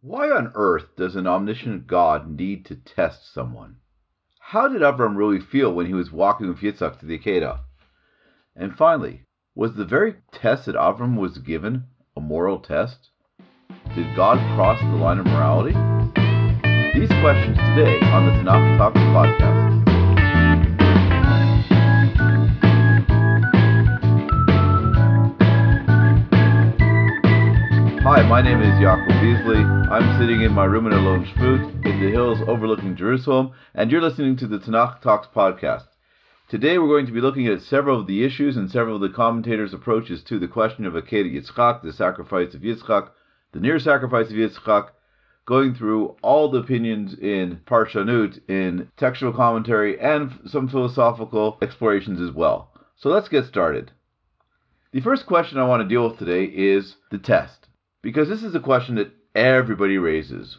Why on earth does an omniscient God need to test someone? How did Avram really feel when he was walking with Yitzhak to the Akedah? And finally, was the very test that Avram was given a moral test? Did God cross the line of morality? These questions today on the Tanakh Talks podcast. Hi, my name is Yaakov Beasley. I'm sitting in my room in Alon Shvut in the hills overlooking Jerusalem, and you're listening to the Tanakh Talks podcast. Today we're going to be looking at several of the issues and several of the commentators' approaches to the question of Akedah Yitzchak, the sacrifice of Yitzchak, the near sacrifice of Yitzchak, going through all the opinions in Parshanut, in textual commentary, and some philosophical explorations as well. So let's get started. The first question I want to deal with today is the test. Because this is a question that everybody raises.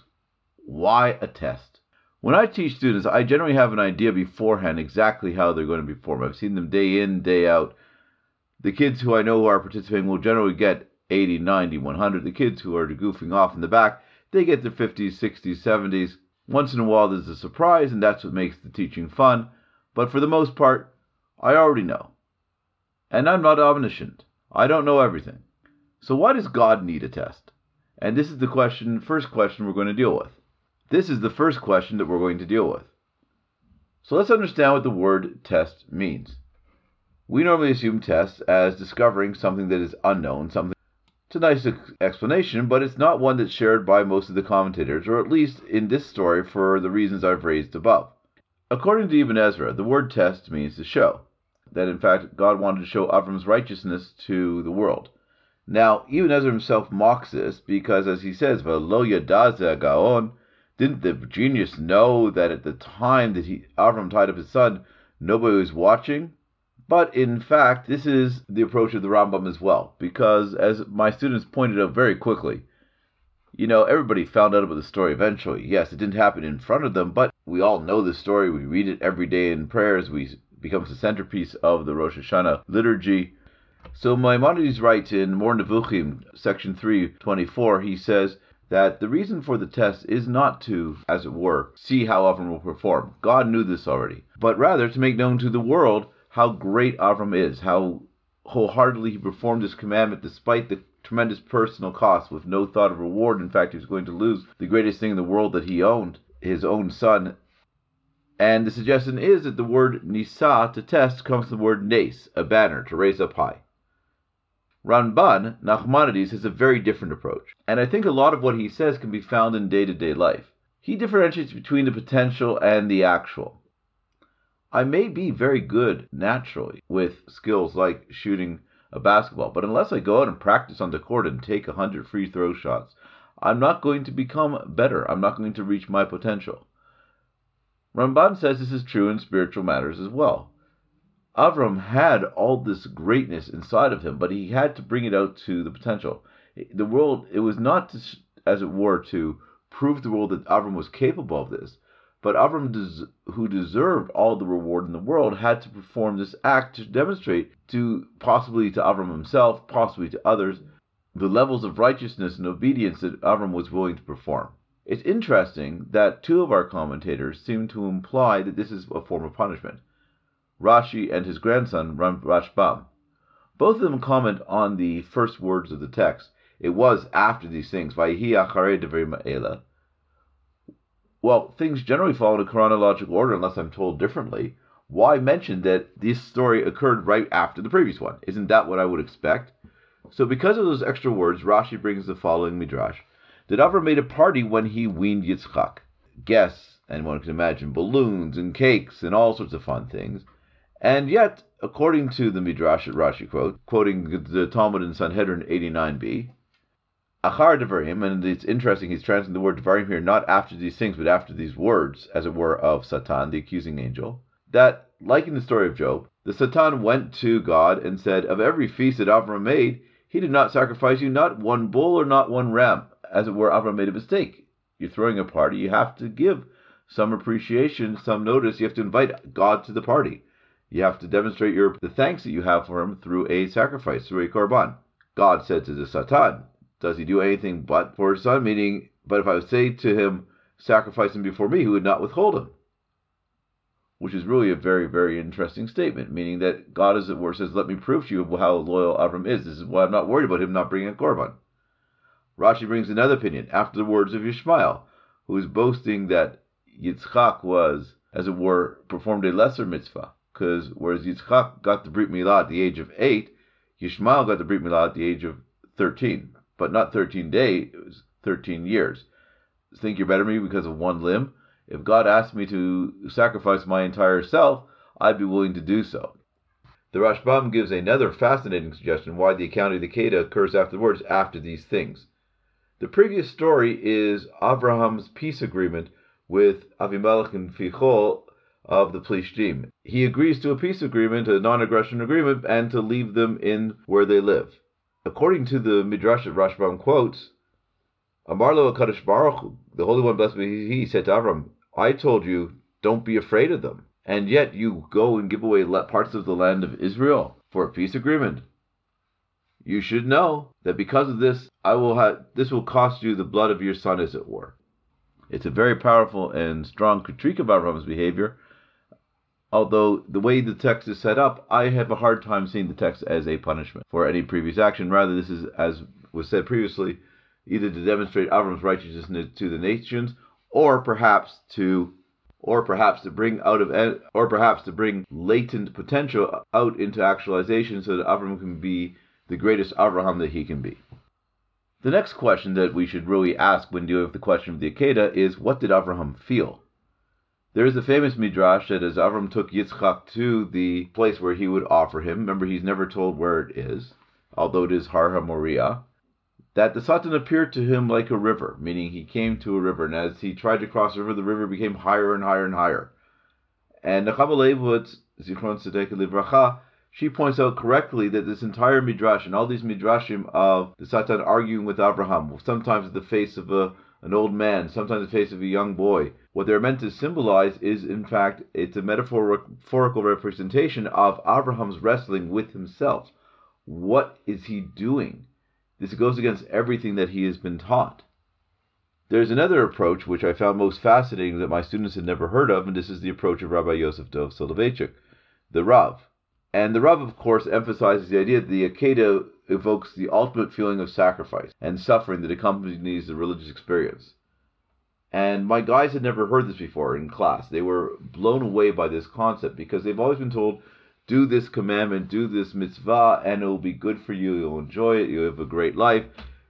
Why a test? When I teach students, I generally have an idea beforehand exactly how they're going to perform. I've seen them day in, day out. The kids who I know who are participating will generally get 80, 90, 100. The kids who are goofing off in the back, they get their 50s, 60s, 70s. Once in a while, there's a surprise, and that's what makes the teaching fun. But for the most part, I already know. And I'm not omniscient. I don't know everything. So why does God need a test? And this is the question, first question we're going to deal with. This is the first question that we're going to deal with. So let's understand what the word test means. We normally assume test as discovering something that is unknown, something. It's a nice explanation, but it's not one that's shared by most of the commentators, or at least in this story for the reasons I've raised above. According to Ibn Ezra, the word test means to show. That in fact God wanted to show Avram's righteousness to the world. Now, Ibn Ezra himself mocks this because, as he says, "Velo yadaze gaon," didn't the genius know that at the time that he, Avram tied up his son, nobody was watching? But in fact, this is the approach of the Rambam as well, because as my students pointed out very quickly, you know, everybody found out about the story eventually. Yes, it didn't happen in front of them, but we all know the story. We read it every day in prayers. We becomes the centerpiece of the Rosh Hashanah liturgy. So Maimonides writes in Moreh Nevuchim, section 324, he says that the reason for the test is not to, as it were, see how Avram will perform. God knew this already. But rather to make known to the world how great Avram is, how wholeheartedly he performed his commandment despite the tremendous personal cost with no thought of reward. In fact, he was going to lose the greatest thing in the world that he owned, his own son. And the suggestion is that the word nisa, to test, comes from the word nes, a banner, to raise up high. Ramban, Nachmanides, has a very different approach, and I think a lot of what he says can be found in day to day life. He differentiates between the potential and the actual. I may be very good naturally with skills like shooting a basketball, but unless I go out and practice on the court and take a hundred free throw shots, I'm not going to become better. I'm not going to reach my potential. Ramban says this is true in spiritual matters as well. Avram had all this greatness inside of him, but he had to bring it out to the potential. The world, it was not, to, as it were, to prove the world that Avram was capable of this, but Avram, des- who deserved all the reward in the world, had to perform this act to demonstrate to possibly to Avram himself, possibly to others, the levels of righteousness and obedience that Avram was willing to perform. It's interesting that two of our commentators seem to imply that this is a form of punishment. Rashi and his grandson Rashbam. Both of them comment on the first words of the text. It was after these things. Well, things generally follow in a chronological order unless I'm told differently. Why mention that this story occurred right after the previous one? Isn't that what I would expect? So, because of those extra words, Rashi brings the following midrash: That Avram made a party when he weaned Yitzchak. Guests, and one can imagine balloons and cakes and all sorts of fun things. And yet, according to the Midrash Rashi quote, quoting the Talmud in Sanhedrin 89b, Achar Devarim, and it's interesting, he's translating the word Devarim here not after these things, but after these words, as it were, of Satan, the accusing angel, that, like in the story of Job, the Satan went to God and said, Of every feast that Avram made, he did not sacrifice you not one bull or not one ram. As it were, Avram made a mistake. You're throwing a party, you have to give some appreciation, some notice, you have to invite God to the party. You have to demonstrate your the thanks that you have for him through a sacrifice, through a korban. God said to the Satan, Does he do anything but for his son? Meaning, But if I would say to him, sacrifice him before me, he would not withhold him. Which is really a very, very interesting statement, meaning that God, as it were, says, Let me prove to you how loyal Avram is. This is why I'm not worried about him not bringing a korban. Rashi brings another opinion after the words of Yishmael, who is boasting that Yitzchak was, as it were, performed a lesser mitzvah. Because whereas Yitzchak got the Brit Milah at the age of 8, Yishmael got the Brit Milah at the age of 13. But not 13 days, it was 13 years. Think you're better than me because of one limb? If God asked me to sacrifice my entire self, I'd be willing to do so. The Rashbam gives another fascinating suggestion why the account of the Akedah occurs afterwards after these things. The previous story is Abraham's peace agreement with Avimelech and Fichol of the Plishtim. He agrees to a peace agreement, a non-aggression agreement, and to leave them in where they live. According to the Midrash that Rashbam quotes, Amarlo Kadosh Baruch, the Holy One, blessed be He, said to Avram, I told you, don't be afraid of them. And yet you go and give away parts of the land of Israel for a peace agreement. You should know that because of this, I will have this will cost you the blood of your son, as it were. It's a very powerful and strong critique of Avram's behavior. Although the way the text is set up, I have a hard time seeing the text as a punishment for any previous action. Rather, this is, as was said previously, either to demonstrate Avram's righteousness to the nations, or perhaps to or perhaps to bring out of or perhaps to bring latent potential out into actualization so that Avram can be the greatest Abraham that he can be. The next question that we should really ask when dealing with the question of the Akedah is what did Abraham feel? There is a famous midrash that as Avram took Yitzchak to the place where he would offer him, remember he's never told where it is, although it is Har HaMoriah, that the Satan appeared to him like a river, meaning he came to a river, and as he tried to cross the river, the river became higher and higher and higher. And Nechama Leibowitz, Zichron Tzedek Livracha, she points out correctly that this entire midrash and all these midrashim of the Satan arguing with Abraham, sometimes in the face of a, an old man, sometimes the face of a young boy, what they're meant to symbolize is, in fact, it's a metaphorical representation of Abraham's wrestling with himself. What is he doing? This goes against everything that he has been taught. There's another approach which I found most fascinating that my students had never heard of, and this is the approach of Rabbi Yosef Dov Soloveitchik, the Rav. And the Rav, of course, emphasizes the idea that the Akedah evokes the ultimate feeling of sacrifice and suffering that accompanies the religious experience. And my guys had never heard this before in class. They were blown away by this concept because they've always been told, do this commandment, do this mitzvah, and it will be good for you. You'll enjoy it. You'll have a great life.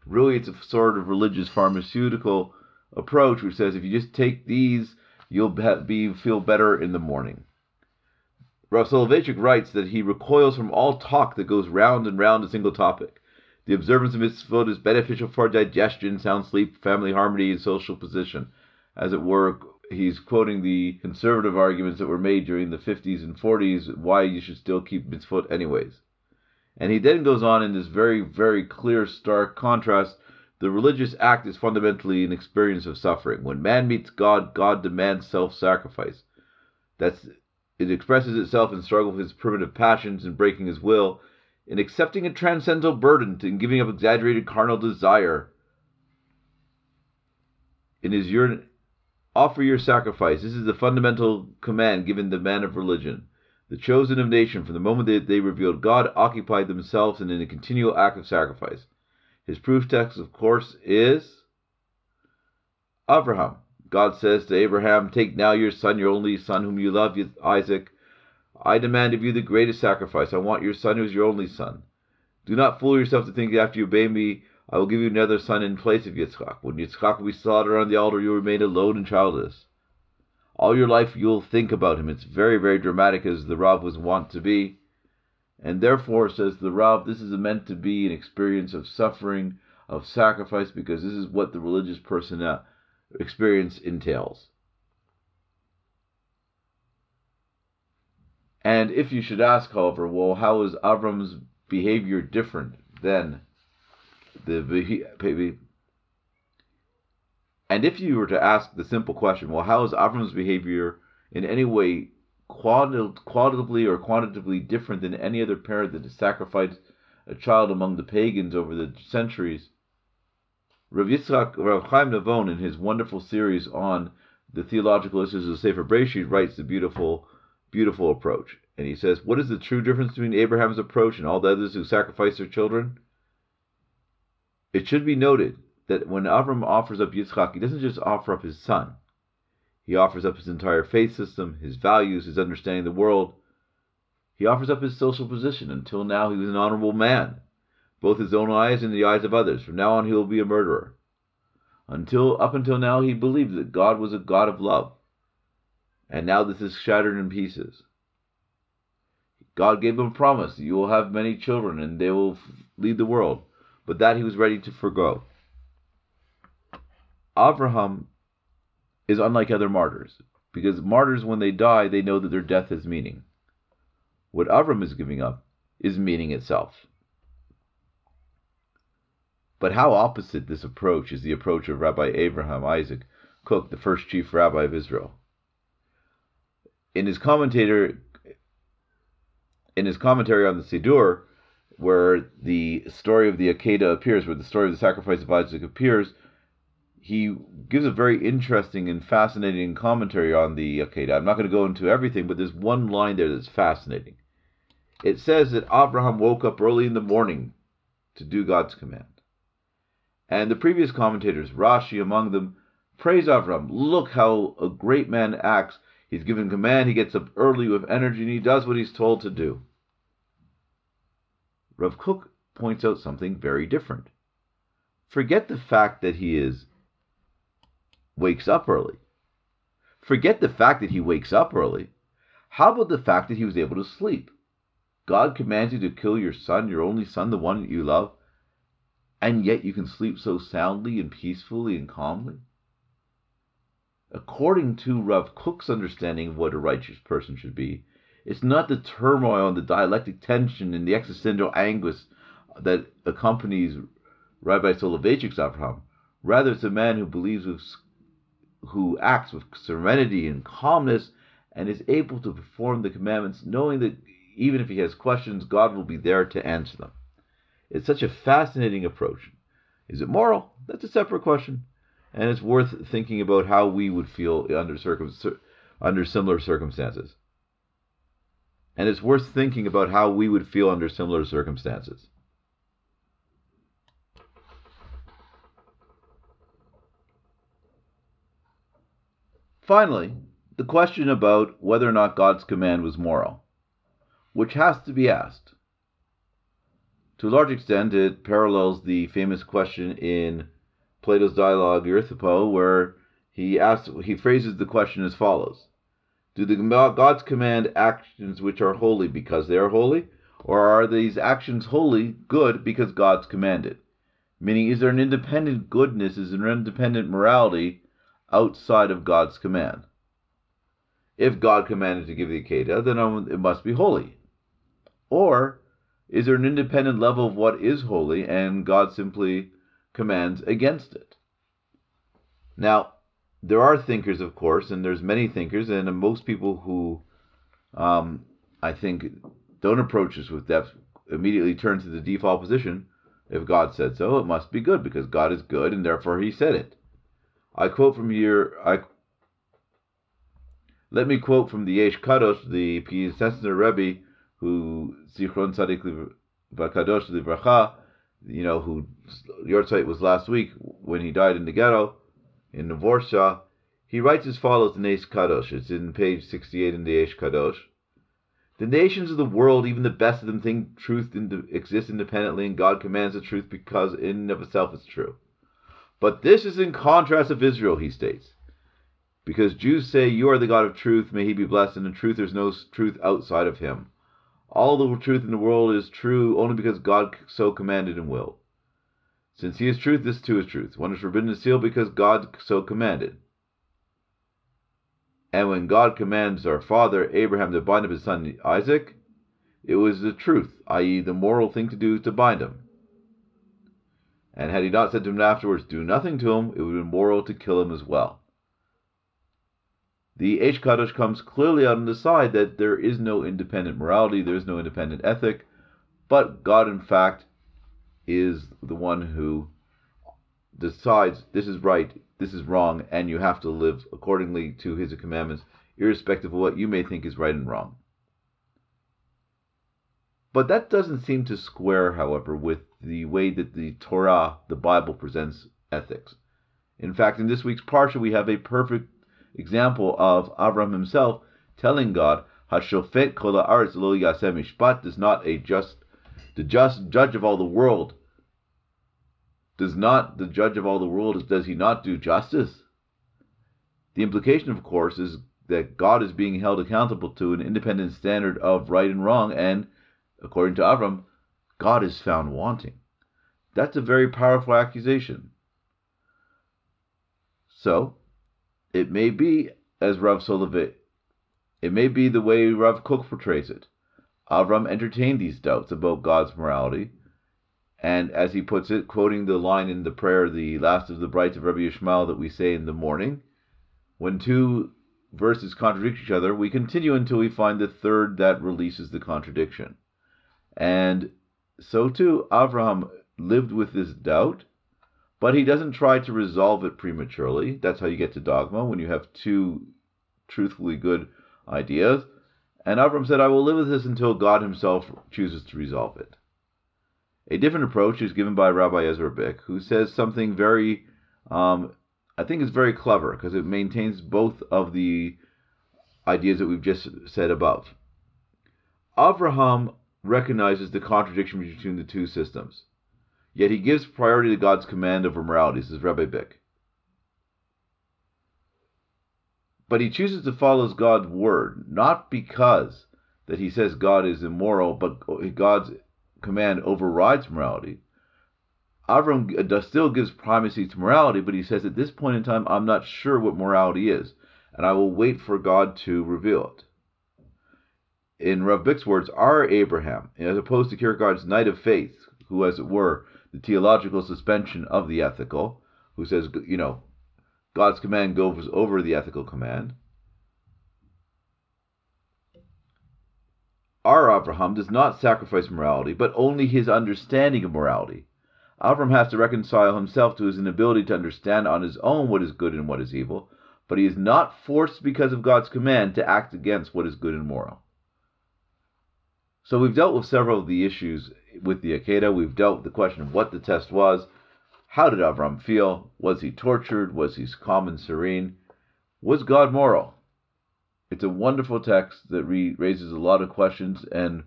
Really, it's a sort of religious pharmaceutical approach which says if you just take these, you'll be feel better in the morning. Soloveitchik writes that he recoils from all talk that goes round and round a single topic. The observance of mitzvot is beneficial for digestion, sound sleep, family harmony, and social position. As it were, he's quoting the conservative arguments that were made during the 50s and 40s why you should still keep mitzvot anyways. And he then goes on in this very, very clear, stark contrast. The religious act is fundamentally an experience of suffering. When man meets God, God demands self sacrifice. That's it expresses itself in struggle with his primitive passions and breaking his will, in accepting a transcendental burden and giving up exaggerated carnal desire. In his yearn, offer your sacrifice. This is the fundamental command given the man of religion. The chosen of nation, from the moment that they revealed God, occupied themselves in a continual act of sacrifice. His proof text, of course, is Abraham. God says to Abraham, Take now your son, your only son, whom you love, Isaac. I demand of you the greatest sacrifice. I want your son who is your only son. Do not fool yourself to think that after you obey me, I will give you another son in place of Yitzchak. When Yitzchak will be slaughtered on the altar, you will remain alone and childless. All your life you'll think about him. It's very, very dramatic, as the Rav was wont to be. And therefore, says the Rav, this is meant to be an experience of suffering, of sacrifice, because this is what the religious person uh, experience entails. And if you should ask, however, well, how is Avram's behavior different than the behavior? And if you were to ask the simple question, well, how is Avram's behavior in any way qualitatively or quantitatively different than any other parent that has sacrificed a child among the pagans over the centuries? Rav Yitzchak, Rav Chaim Navon, in his wonderful series on the theological issues of Sefer Breshit, writes the beautiful, beautiful approach. And he says, What is the true difference between Abraham's approach and all the others who sacrifice their children? It should be noted that when Avram offers up Yitzchak, he doesn't just offer up his son. He offers up his entire faith system, his values, his understanding of the world. He offers up his social position. Until now, he was an honorable man both his own eyes and the eyes of others. From now on, he will be a murderer. Until up until now, he believed that God was a God of love, and now this is shattered in pieces. God gave him a promise: "You will have many children, and they will lead the world." But that he was ready to forego. Abraham is unlike other martyrs, because martyrs, when they die, they know that their death has meaning. What Avram is giving up is meaning itself. But how opposite this approach is the approach of Rabbi Abraham Isaac Kook, the first chief rabbi of Israel. In his commentator in his commentary on the Siddur, where the story of the Akedah appears, where the story of the sacrifice of Isaac appears, he gives a very interesting and fascinating commentary on the Akedah. I'm not going to go into everything, but there's one line there that's fascinating. It says that Abraham woke up early in the morning to do God's command. And the previous commentators, Rashi among them, praise Avram. Look how a great man acts. He's given command, he gets up early with energy, and he does what he's told to do. Rav Kook points out something very different. Forget the fact that he is wakes up early. Forget the fact that he wakes up early. How about the fact that he was able to sleep? God commands you to kill your son, your only son, the one that you love and yet you can sleep so soundly and peacefully and calmly? According to Rav Kook's understanding of what a righteous person should be, it's not the turmoil and the dialectic tension and the existential anguish that accompanies Rabbi Soloveitchik's Avraham. Rather, it's a man who believes with, who acts with serenity and calmness and is able to perform the commandments, knowing that even if he has questions, God will be there to answer them. It's such a fascinating approach. Is it moral? That's a separate question. And it's worth thinking about how we would feel under, circum- under similar circumstances. And it's worth thinking about how we would feel under similar circumstances. Finally, the question about whether or not God's command was moral, which has to be asked. To a large extent, it parallels the famous question in Plato's dialogue Euthyphro, where he asks, he phrases the question as follows: Do the gods command actions which are holy because they are holy, or are these actions holy, good because gods commanded? Meaning, is there an independent goodness, is there an independent morality outside of God's command? If God commanded to give the Akedah, then it must be holy. Or is there an independent level of what is holy, and God simply commands against it? Now, there are thinkers, of course, and there's many thinkers, and most people who um, I think don't approach this with depth immediately turn to the default position. If God said so, it must be good because God is good, and therefore He said it. I quote from here. I let me quote from the Eish Kadosh, the Piaseczner Rebbe, who Zichron Tzadik Vakadosh Livracha, you know, who Yahrzeit was last week when he died in the ghetto in Novorsha, he writes as follows in Eish Kadosh. It's in page 68 in the Eish Kadosh. The nations of the world, even the best of them, think truth exists independently, and God commands the truth because in and of itself it's true. But this is in contrast of Israel, he states. Because Jews say, You are the God of truth, may he be blessed, and in truth there's no truth outside of him. All the truth in the world is true only because God so commanded and willed. Since He is truth, this too is truth. One is forbidden to steal because God so commanded. And when God commands our father Abraham to bind up his son Isaac, it was the truth, i.e., the moral thing to do to bind him. And had he not said to him afterwards, Do nothing to him, it would have been moral to kill him as well. The Eish Kadosh comes clearly out on the side that there is no independent morality, there is no independent ethic, but God, in fact, is the one who decides this is right, this is wrong, and you have to live accordingly to his commandments, irrespective of what you may think is right and wrong. But that doesn't seem to square, however, with the way that the Torah, the Bible, presents ethics. In fact, in this week's Parsha, we have a perfect example of Avram himself telling God, Hashofet kol haaretz lo yaseh mishpat, does not a just, the just judge of all the world, does not the judge of all the world, does he not do justice? The implication, of course, is that God is being held accountable to an independent standard of right and wrong, and according to Avram, God is found wanting. That's a very powerful accusation. So, it may be, as Rav Solovit, it may be the way Rav Kook portrays it. Avram entertained these doubts about God's morality, and as he puts it, quoting the line in the prayer, the last of the brights of Rabbi Yishmael that we say in the morning, when two verses contradict each other, we continue until we find the third that releases the contradiction. And so too, Avraham lived with this doubt, but he doesn't try to resolve it prematurely. That's how you get to dogma, when you have two truthfully good ideas. And Avram said, I will live with this until God himself chooses to resolve it. A different approach is given by Rabbi Ezra Bick, who says something very, um, I think is very clever, because it maintains both of the ideas that we've just said above. Avraham recognizes the contradiction between the two systems. Yet he gives priority to God's command over morality, says Rabbi Bick. But he chooses to follow God's word, not because that he says God is immoral, but God's command overrides morality. Avram uh, still gives primacy to morality, but he says at this point in time, I'm not sure what morality is, and I will wait for God to reveal it in Rav Bick's words, our Abraham, as opposed to Kierkegaard's knight of faith, who, as it were, the teleological suspension of the ethical, who says, you know, God's command goes over the ethical command. Our Abraham does not sacrifice morality, but only his understanding of morality. Abraham has to reconcile himself to his inability to understand on his own what is good and what is evil, but he is not forced because of God's command to act against what is good and moral. So we've dealt with several of the issues with the Akedah. We've dealt with the question of what the test was. How did Avram feel? Was he tortured? Was he calm and serene? Was God moral? It's a wonderful text that re- raises a lot of questions and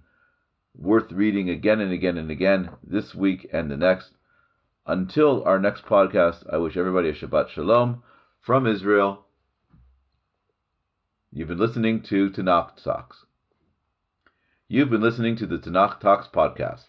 worth reading again and again and again this week and the next. Until our next podcast, I wish everybody a Shabbat Shalom from Israel. You've been listening to Tanakh Talks. You've been listening to the Tanakh Talks podcast.